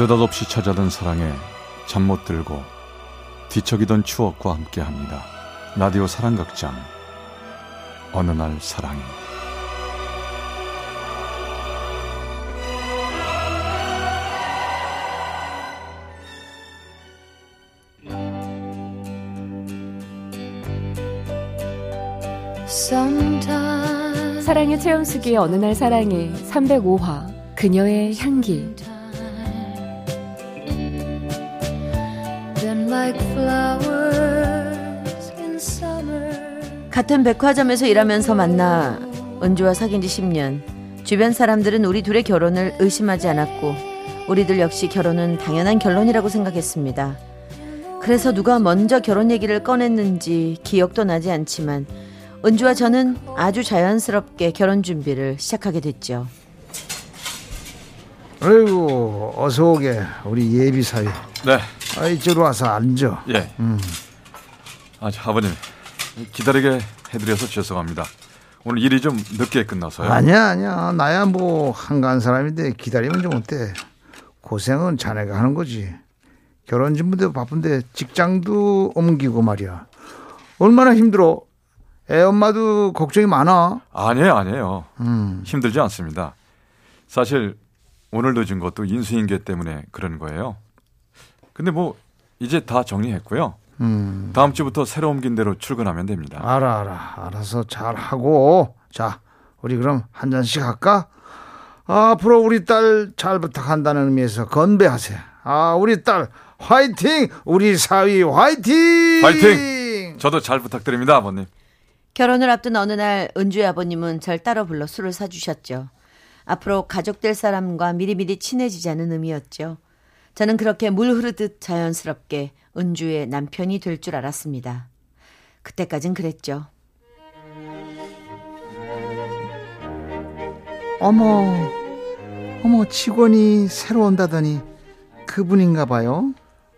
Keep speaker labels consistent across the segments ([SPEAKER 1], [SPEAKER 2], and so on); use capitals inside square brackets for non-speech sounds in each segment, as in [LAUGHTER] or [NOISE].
[SPEAKER 1] 느닷없이 찾아든 사랑에 잠 못 들고 뒤척이던 추억과 함께 합니다. 라디오 사랑극장. 어느 날 사랑이.
[SPEAKER 2] 사랑의 체험수기의 어느 날 사랑이 305화. 그녀의 향기
[SPEAKER 3] 같은 백화점에서 일하면서 만나 은주와 사귄 지 10년. 주변 사람들은 우리 둘의 결혼을 의심하지 않았고 우리들 역시 결혼은 당연한 결론이라고 생각했습니다. 그래서 누가 먼저 결혼 얘기를 꺼냈는지 기억도 나지 않지만 은주와 저는 아주 자연스럽게 결혼 준비를 시작하게 됐죠.
[SPEAKER 4] 아이고 어서 오게 우리 예비 사위.
[SPEAKER 1] 네.
[SPEAKER 4] 아 이쪽으로 와서 앉아.
[SPEAKER 1] 예. 음. 아, 아버님 기다리게 해드려서 죄송합니다. 오늘 일이 좀 늦게 끝나서요.
[SPEAKER 4] 아니야 아니야 나야 뭐 한가한 사람인데 기다리면 좀 어때? 고생은 자네가 하는 거지. 결혼 준비도 바쁜데 직장도 옮기고 말이야. 얼마나 힘들어. 애 엄마도 걱정이 많아.
[SPEAKER 1] 아니에요 아니에요. 음. 힘들지 않습니다. 사실 오늘 늦은 것도 인수인계 때문에 그런 거예요. 근데 뭐 이제 다 정리했고요. 음. 다음 주부터 새로 옮긴 대로 출근하면 됩니다.
[SPEAKER 4] 알아 알아 알아서 잘 하고 자 우리 그럼 한 잔씩 할까? 아, 앞으로 우리 딸 잘 부탁한다는 의미에서 건배하세요. 아 우리 딸 화이팅 우리 사위 화이팅
[SPEAKER 1] 화이팅 저도 잘 부탁드립니다 아버님.
[SPEAKER 3] 결혼을 앞둔 어느 날 은주의 아버님은 절 따로 불러 술을 사주셨죠. 앞으로 가족 될 사람과 미리미리 친해지자는 의미였죠. 저는 그렇게 물 흐르듯 자연스럽게 은주의 남편이 될 줄 알았습니다. 그때까진 그랬죠.
[SPEAKER 4] 어머, 어머, 직원이 새로 온다더니 그분인가 봐요?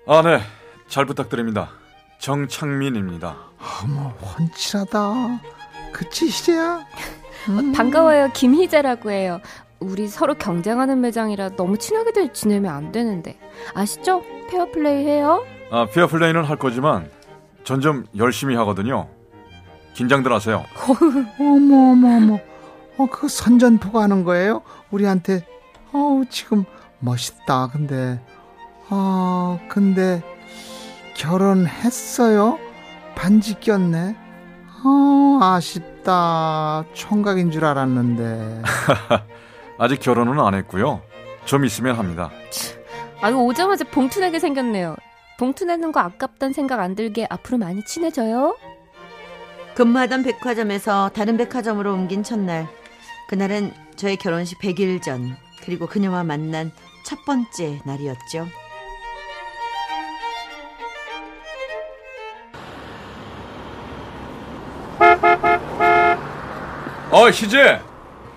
[SPEAKER 1] 아, 네. 잘 부탁드립니다. 정창민입니다.
[SPEAKER 4] 어머, 훤칠하다. 그치, 희재야?
[SPEAKER 2] 음. [LAUGHS] 반가워요. 김희재라고 해요. 우리 서로 경쟁하는 매장이라 너무 친하게 지내면 안 되는데. 아시죠? 페어플레이 해요?
[SPEAKER 1] 아, 페어플레이는 할 거지만 전 좀 열심히 하거든요. 긴장들 하세요. [LAUGHS]
[SPEAKER 4] 어머, 어머, 어머. 어, 그 선전포고 하는 거예요? 우리한테. 어우, 지금 멋있다. 근데, 아, 근데, 결혼했어요? 반지 꼈네? 어, 아쉽다. 총각인 줄 알았는데. [LAUGHS]
[SPEAKER 1] 아직 결혼은 안 했고요. 좀 있으면 합니다.
[SPEAKER 2] 아, 이거 오자마자 봉투 내게 생겼네요. 봉투 내는 거 아깝단 생각 안 들게 앞으로 많이 친해져요.
[SPEAKER 3] 근무하던 백화점에서 다른 백화점으로 옮긴 첫날. 그날은 저의 결혼식 100일 전, 그리고 그녀와 만난 첫 번째 날이었죠.
[SPEAKER 1] 어, 희재!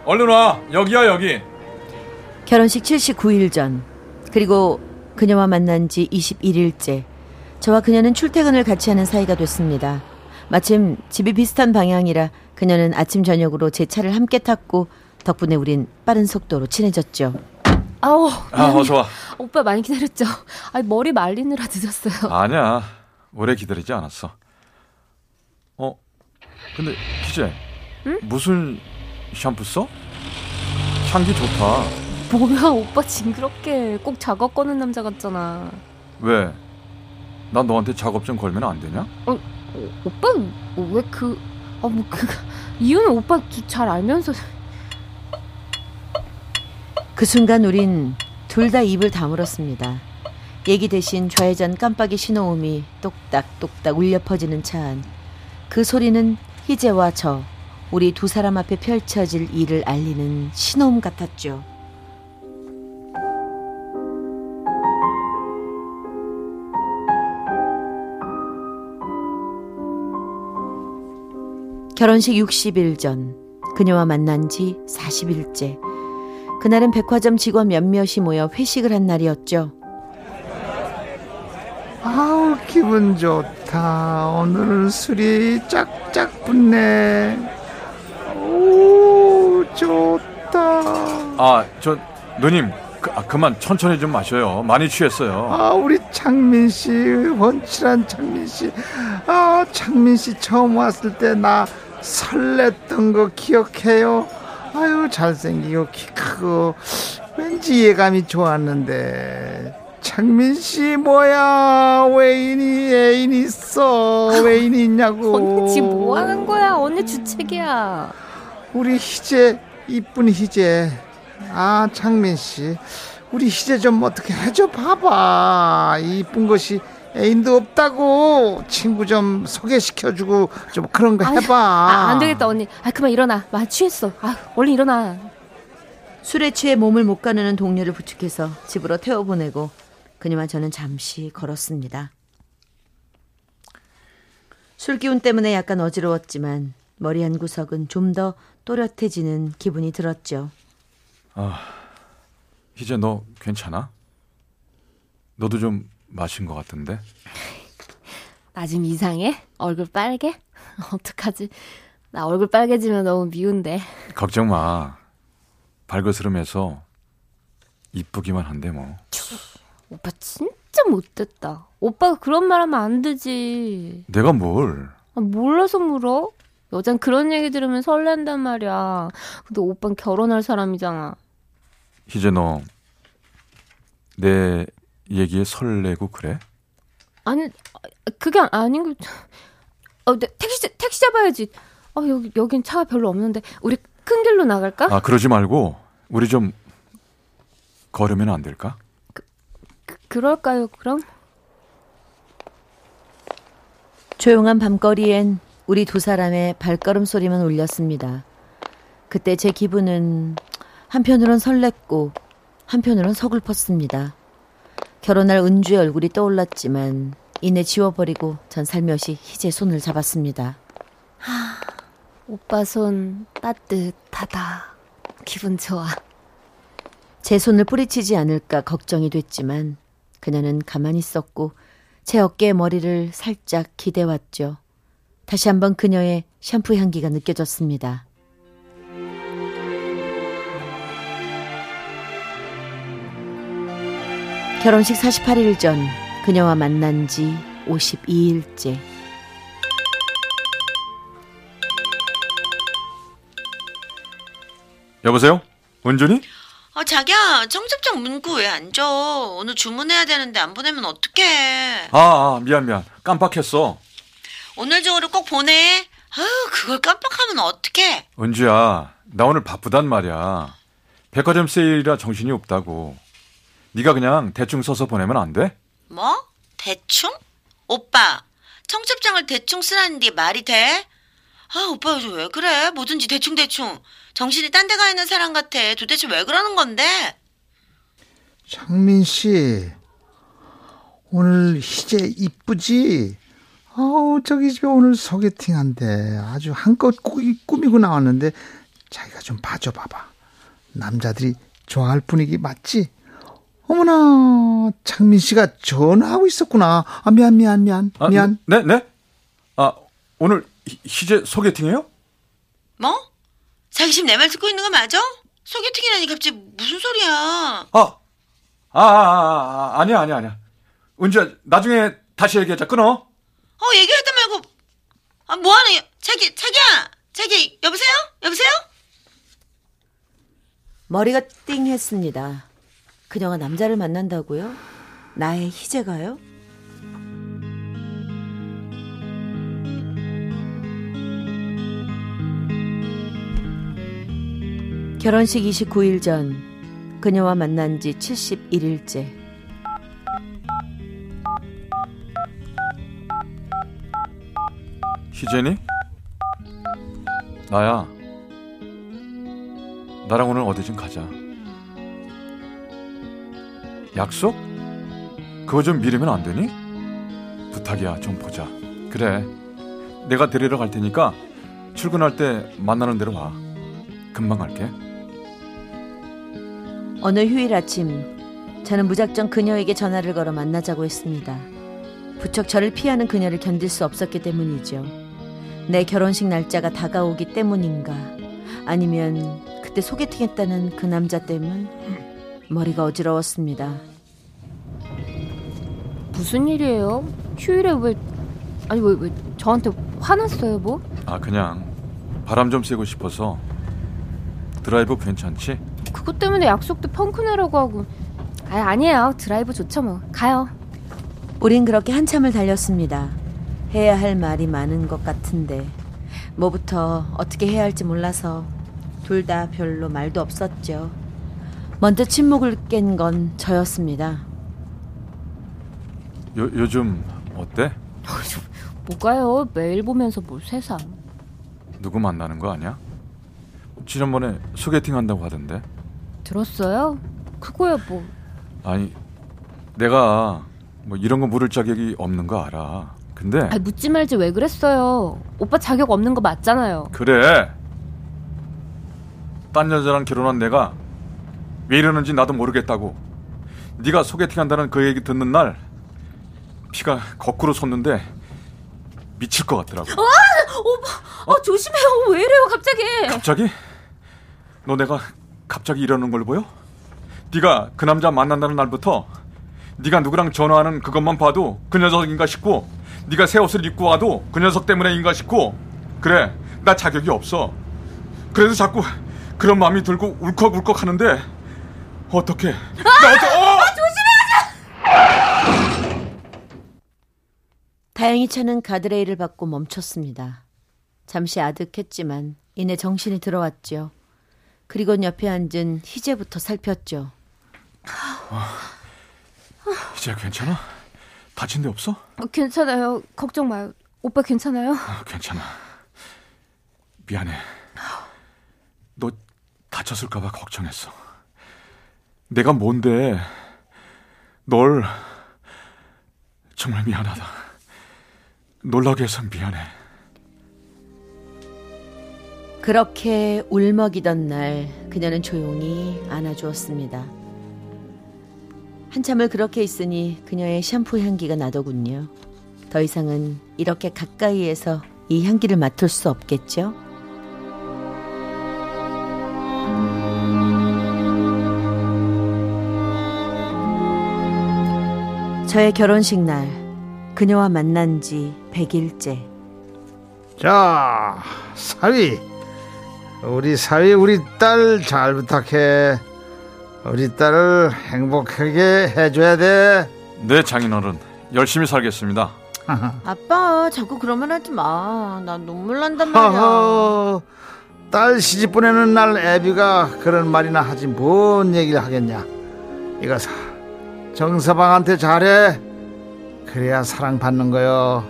[SPEAKER 1] 얼른 와. 여기야, 여기.
[SPEAKER 3] 결혼식 79일 전. 그리고 그녀와 만난 지 21일째. 저와 그녀는 출퇴근을 같이 하는 사이가 됐습니다. 마침 집이 비슷한 방향이라 그녀는 아침 저녁으로 제 차를 함께 탔고 덕분에 우린 빠른 속도로 친해졌죠.
[SPEAKER 2] 아우,
[SPEAKER 1] 아, 어서 와.
[SPEAKER 2] 오빠 많이 기다렸죠? 아, 머리 말리느라 늦었어요.
[SPEAKER 1] 아니야. 오래 기다리지 않았어. 어, 근데 희재, 응? 무슨 샴푸 써? 향기 좋다.
[SPEAKER 2] 뭐야 오빠 징그럽게 꼭 작업 거는 남자 같잖아.
[SPEAKER 1] 왜? 난 너한테 작업 좀 걸면 안 되냐?
[SPEAKER 2] 어, 어 오빠 왜 그? 아 뭐 그 이유는 오빠 잘 알면서.
[SPEAKER 3] 그 순간 우린 둘 다 입을 다물었습니다. 얘기 대신 좌회전 깜빡이 신호음이 똑딱똑딱 울려 퍼지는 차 안. 그 소리는 희재와 저 우리 두 사람 앞에 펼쳐질 일을 알리는 신호음 같았죠. 결혼식 60일 전 그녀와 만난 지 40일째. 그날은 백화점 직원 몇몇이 모여 회식을 한 날이었죠.
[SPEAKER 4] 아우 기분 좋다. 오늘은 술이 짝짝 붙네. 오 좋다.
[SPEAKER 1] 아 저 누님 그, 아, 그만 천천히 좀 마셔요. 많이 취했어요.
[SPEAKER 4] 아 우리 창민 씨 원칠한 창민 씨. 아 창민 씨 처음 왔을 때 나 설렜던 거 기억해요. 아유 잘생기고 키 크고 왠지 예감이 좋았는데 창민 씨 뭐야 왜 이니 애인 있어 왜 이니 있냐고
[SPEAKER 2] 언니 지금 뭐 하는 거야? 언니 주책이야.
[SPEAKER 4] 우리 희재 이쁜 희재 아 창민 씨 우리 희재 좀 어떻게 해줘 봐봐 이쁜 것이 애인도 없다고 친구 좀 소개시켜주고 좀 그런 거 해봐
[SPEAKER 2] 아, 안 되겠다 언니. 아 그만 일어나. 많이 취했어. 아 얼른 일어나.
[SPEAKER 3] 술에 취해 몸을 못 가누는 동료를 부축해서 집으로 태워보내고 그녀와 저는 잠시 걸었습니다. 술 기운 때문에 약간 어지러웠지만 머리 한 구석은 좀 더 또렷해지는 기분이 들었죠.
[SPEAKER 1] 희재 너 괜찮아? 너도 좀 마신 것 같은데?
[SPEAKER 2] 나 지금 이상해? 얼굴 빨개? [LAUGHS] 어떡하지? 나 얼굴 빨개지면 너무 미운데.
[SPEAKER 1] 걱정 마. 발거스름해서 이쁘기만 한데 뭐.
[SPEAKER 2] 오빠 진짜 못됐다. 오빠가 그런 말 하면 안 되지.
[SPEAKER 1] 내가 뭘?
[SPEAKER 2] 아, 몰라서 물어? 여잔 그런 얘기 들으면 설렌단 말이야. 근데 오빤 결혼할 사람이잖아.
[SPEAKER 1] 희재 너 내 얘기에 설레고 그래?
[SPEAKER 2] 아니, 그게 아닌 거. 어, 네, 택시, 택시 잡아야지. 아, 여기, 여긴 차가 별로 없는데. 우리 큰 길로 나갈까?
[SPEAKER 1] 아 그러지 말고 우리 좀 걸으면 안 될까?
[SPEAKER 2] 그, 그럴까요, 그럼?
[SPEAKER 3] 조용한 밤거리엔 우리 두 사람의 발걸음 소리만 울렸습니다. 그때 제 기분은 한편으론 설렜고 한편으론 서글펐습니다. 결혼할 은주의 얼굴이 떠올랐지만 이내 지워버리고 전 살며시 희재 손을 잡았습니다.
[SPEAKER 2] 오빠 손 따뜻하다. 기분 좋아.
[SPEAKER 3] 제 손을 뿌리치지 않을까 걱정이 됐지만 그녀는 가만히 있었고 제 어깨에 머리를 살짝 기대왔죠. 다시 한번 그녀의 샴푸 향기가 느껴졌습니다. 결혼식 48일 전 그녀와 만난 지 52일째.
[SPEAKER 1] 여보세요? 은준이?
[SPEAKER 5] 아, 자기야, 청첩장 문구 왜 안 줘? 오늘 주문해야 되는데 안 보내면 어떡해.
[SPEAKER 1] 아, 아 미안 미안 깜빡했어.
[SPEAKER 5] 오늘 중으로 꼭 보내. 아유, 그걸 깜빡하면 어떡해.
[SPEAKER 1] 은주야 나 오늘 바쁘단 말이야. 백화점 세일이라 정신이 없다고. 네가 그냥 대충 써서 보내면 안 돼?
[SPEAKER 5] 뭐? 대충? 오빠, 청첩장을 대충 쓰라는 게 말이 돼? 아, 오빠 요즘 왜 그래? 뭐든지 대충대충. 정신이 딴 데 가 있는 사람 같아. 도대체 왜 그러는 건데?
[SPEAKER 4] 창민 씨 오늘 희재 이쁘지? 아우 저기 집에 오늘 소개팅 한대 아주 한껏 꾸- 꾸미고 나왔는데 자기가 좀 봐줘 봐봐 남자들이 좋아할 분위기 맞지? 어머나 창민 씨가 전화하고 있었구나 아 미안 미안 미안
[SPEAKER 1] 아,
[SPEAKER 4] 미안
[SPEAKER 1] 네, 네? 아 오늘 희- 희재 소개팅이에요?
[SPEAKER 5] 뭐? 자기 지금 내 말 듣고 있는 거 맞아? 소개팅이라니 갑자기 무슨 소리야?
[SPEAKER 1] 아, 아, 아, 아, 아 아니야 아니야 아니야. 은주야 나중에 다시 얘기하자 끊어.
[SPEAKER 5] 어, 얘기하다 말고. 아, 뭐하는, 자기, 자기야! 자기, 여보세요? 여보세요?
[SPEAKER 3] 머리가 띵 했습니다. 그녀가 남자를 만난다고요? 나의 희재가요? 결혼식 29일 전 그녀와 만난 지 71일째.
[SPEAKER 1] 희재니? 나야. 나랑 오늘 어디 좀 가자. 약속? 그거 좀 미루면 안 되니? 부탁이야, 좀 보자. 그래. 내가 데리러 갈 테니까 출근할 때 만나는 대로 와. 금방 갈게.
[SPEAKER 3] 어느 휴일 아침 저는 무작정 그녀에게 전화를 걸어 만나자고 했습니다. 부쩍 저를 피하는 그녀를 견딜 수 없었기 때문이죠. 내 결혼식 날짜가 다가오기 때문인가 아니면 그때 소개팅 했다는 그 남자 때문 머리가 어지러웠습니다.
[SPEAKER 2] 무슨 일이에요? 휴일에 왜 아니 왜 왜 저한테 화났어요 뭐?
[SPEAKER 1] 아 그냥 바람 좀 쐬고 싶어서 드라이브 괜찮지?
[SPEAKER 2] 그것 때문에 약속도 펑크 내라고 하고 아 아니에요 드라이브 좋죠 뭐 가요
[SPEAKER 3] 우린 그렇게 한참을 달렸습니다. 해야 할 말이 많은 것 같은데 뭐부터 어떻게 해야 할지 몰라서 둘 다 별로 말도 없었죠. 먼저 침묵을 깬 건 저였습니다.
[SPEAKER 1] 요, 요즘 어때? [LAUGHS]
[SPEAKER 2] 뭐가요 매일 보면서 뭘 세상
[SPEAKER 1] 누구 만나는 거 아니야? 지난번에 소개팅 한다고 하던데
[SPEAKER 2] 들었어요? 그거야 뭐
[SPEAKER 1] 아니 내가 뭐 이런 거 물을 자격이 없는 거 알아 근데
[SPEAKER 2] 아, 묻지 말지 왜 그랬어요? 오빠 자격 없는 거 맞잖아요.
[SPEAKER 1] 그래. 딴 여자랑 결혼한 내가 왜 이러는지 나도 모르겠다고 네가 소개팅 한다는 그 얘기 듣는 날 피가 거꾸로 솟는데 미칠 것 같더라고.
[SPEAKER 2] 어? 조심해요. 왜 이래요 갑자기?
[SPEAKER 1] 갑자기? 너 내가 갑자기 이러는 걸 보여? 네가 그 남자 만난다는 날부터 네가 누구랑 전화하는 그것만 봐도 그 녀석인가 싶고 네가 새 옷을 입고 와도 그 녀석 때문에인가 싶고 그래 나 자격이 없어 그래도 자꾸 그런 마음이 들고 울컥울컥 하는데 어떻게 나 어떻게 어!
[SPEAKER 3] 다행히 차는 가드레일을 받고 멈췄습니다. 잠시 아득했지만 이내 정신이 들어왔죠. 그리곤 옆에 앉은 희재부터 살폈죠.
[SPEAKER 1] 이제 괜찮아? 다친 데 없어?
[SPEAKER 2] 어, 괜찮아요. 걱정 마요. 오빠 괜찮아요?
[SPEAKER 1] 아, 괜찮아. 미안해. 너 다쳤을까봐 걱정했어. 내가 뭔데? 널 정말 미안하다. 놀라게 해서 미안해.
[SPEAKER 3] 그렇게 울먹이던 날 그녀는 조용히 안아주었습니다. 한참을 그렇게 있으니 그녀의 샴푸 향기가 나더군요. 더 이상은 이렇게 가까이에서 이 향기를 맡을 수 없겠죠? 저의 결혼식 날 그녀와 만난 지 100일째.
[SPEAKER 4] 자, 사위. 우리 사위 우리 딸 잘 부탁해. 우리 딸을 행복하게 해줘야 돼.
[SPEAKER 1] 네 장인어른 열심히 살겠습니다 [LAUGHS]
[SPEAKER 3] 아빠 자꾸 그러면 하지 마. 나 눈물 난단 말이야.
[SPEAKER 4] 허허, 딸 시집 보내는 날 애비가 그런 말이나 하지 뭔 얘기를 하겠냐. 이거 사, 정서방한테 잘해. 그래야 사랑받는 거요.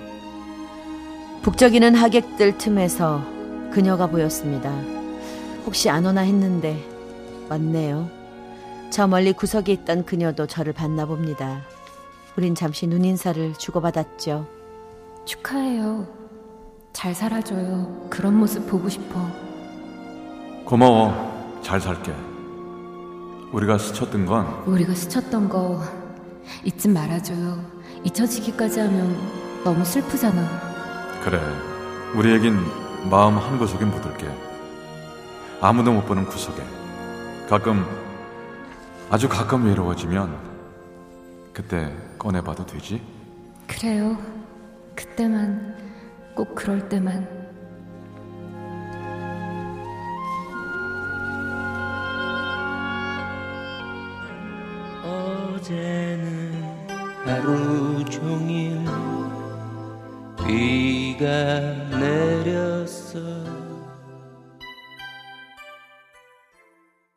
[SPEAKER 3] 북적이는 하객들 틈에서 그녀가 보였습니다. 혹시 안 오나 했는데 왔네요. 저 멀리 구석에 있던 그녀도 저를 봤나 봅니다. 우린 잠시 눈인사를 주고받았죠.
[SPEAKER 2] 축하해요. 잘 살아줘요. 그런 모습 보고 싶어.
[SPEAKER 1] 고마워. 잘 살게. 우리가 스쳤던 건?
[SPEAKER 2] 우리가 스쳤던 거 잊지 말아줘요. 잊혀지기까지 하면 너무 슬프잖아.
[SPEAKER 1] 그래. 우리 얘긴 마음 한 구석에 묻을게. 아무도 못 보는 구석에. 가끔 아주 가끔 외로워지면 그때 꺼내봐도 되지?
[SPEAKER 2] 그래요 그때만 꼭 그럴 때만
[SPEAKER 6] 어제는 하루 종일 비가 내렸어